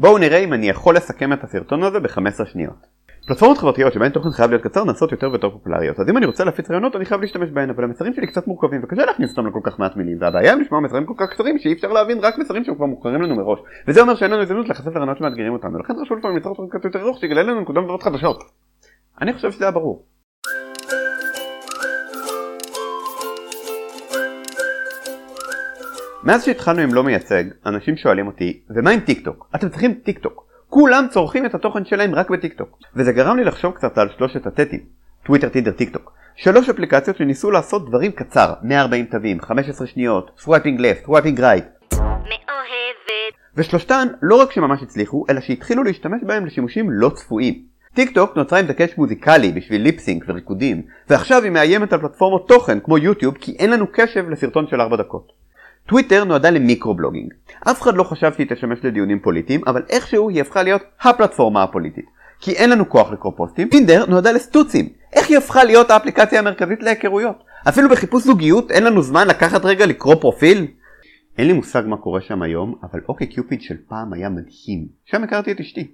בואו נראה אם אני יכול לסכם את הסרטון הזה ב-15 שניות. פלטפורמות חברתיות שבהן תוכן חייב להיות קצר נעשות יותר ויותר פופולריות. אז אם אני רוצה להפיץ רעיונות אני חייב להשתמש בהן אבל המסרים שלי קצת מורכבים וקשה להכניס אותם לכל כך מעט מילים. והבעיה עם לשמוע מסרים כל כך קצרים שאי אפשר להבין רק מסרים שהם כבר מוכרים לנו מראש. וזה אומר שאין לנו הזדמנות להיחשף לרעיונות שמאתגרים אותנו לכן חשוב לפעמים ליצור תוכן קצת יותר ארוך שיגלה לנו נקודות חדשות. אני חושב שזה היה ברור מאז שהתחלנו עם לא מייצג, אנשים שואלים אותי, ומה עם טיק טוק? אתם צריכים טיק טוק. כולם צורכים את התוכן שלהם רק בטיק טוק. וזה גרם לי לחשוב קצת על שלושת הטטים, טוויטר, טינדר, טיק טוק. שלוש אפליקציות שניסו לעשות דברים קצר, 140 תווים, 15 שניות, swiping left, swiping right. מאוהבת. ושלושתן לא רק שממש הצליחו, אלא שהתחילו להשתמש בהם לשימושים לא צפויים. טיק טוק נוצרה עם דגש מוזיקלי בשביל lip sync וריקודים, ועכשיו היא מאיימת על פלטפורמות תוכן כמו יוטיוב כי אין לנו קשב לסרטון של 4 דקות. טוויטר נועדה למיקרו-בלוגינג. אף אחד לא חשב שהיא תשמש לדיונים פוליטיים, אבל איכשהו היא הפכה להיות הפלטפורמה הפוליטית. כי אין לנו כוח לקרוא פוסטים. טינדר נועדה לסטוצים. איך היא הפכה להיות האפליקציה המרכזית להיכרויות? אפילו בחיפוש זוגיות אין לנו זמן לקחת רגע לקרוא פרופיל? אין לי מושג מה קורה שם היום, אבל אוקיי קיופיד של פעם היה מדהים. שם הכרתי את אשתי.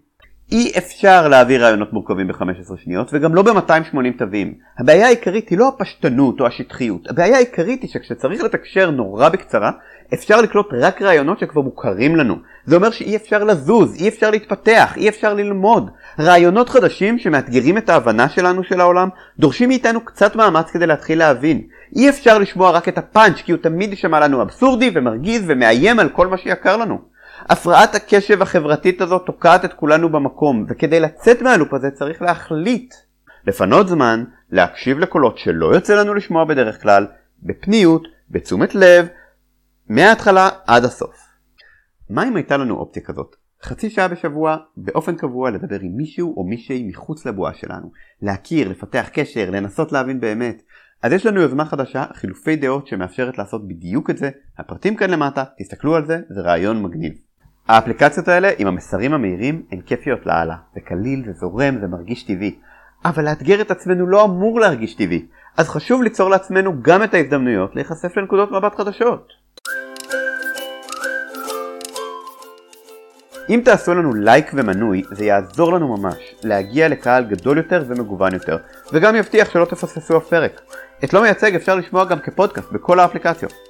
אי אפשר להעביר רעיונות מורכבים ב-15 שניות וגם לא ב-280 תווים. הבעיה העיקרית היא לא הפשטנות או השטחיות, הבעיה העיקרית היא שכשצריך לתקשר נורא בקצרה, אפשר לקלוט רק רעיונות שכבר מוכרים לנו. זה אומר שאי אפשר לזוז, אי אפשר להתפתח, אי אפשר ללמוד. רעיונות חדשים שמאתגרים את ההבנה שלנו של העולם, דורשים מאיתנו קצת מאמץ כדי להתחיל להבין. אי אפשר לשמוע רק את הפאנץ' כי הוא תמיד יישמע לנו אבסורדי ומרגיז ומאיים על כל מה שיקר לנו. הפרעת הקשב החברתית הזאת תוקעת את כולנו במקום, וכדי לצאת מהלופ הזה צריך להחליט. לפנות זמן, להקשיב לקולות שלא יוצא לנו לשמוע בדרך כלל, בפניות, בתשומת לב, מההתחלה עד הסוף. מה אם הייתה לנו אופציה כזאת? חצי שעה בשבוע, באופן קבוע לדבר עם מישהו או מישהי מחוץ לבועה שלנו. להכיר, לפתח קשר, לנסות להבין באמת. אז יש לנו יוזמה חדשה, חילופי דעות שמאפשרת לעשות בדיוק את זה. הפרטים כאן למטה, תסתכלו על זה, זה רעיון מגניב. האפליקציות האלה עם המסרים המהירים הן כיפיות לאללה. זה קליל, זה זורם, זה מרגיש טבעי. אבל לאתגר את עצמנו לא אמור להרגיש טבעי. אז חשוב ליצור לעצמנו גם את ההזדמנויות להיחשף לנקודות מבט חדשות. אם תעשו לנו לייק ומנוי, זה יעזור לנו ממש להגיע לקהל גדול יותר ומגוון יותר, וגם יבטיח שלא תפספסו הפרק. את לא מייצג אפשר לשמוע גם כפודקאסט בכל האפליקציות.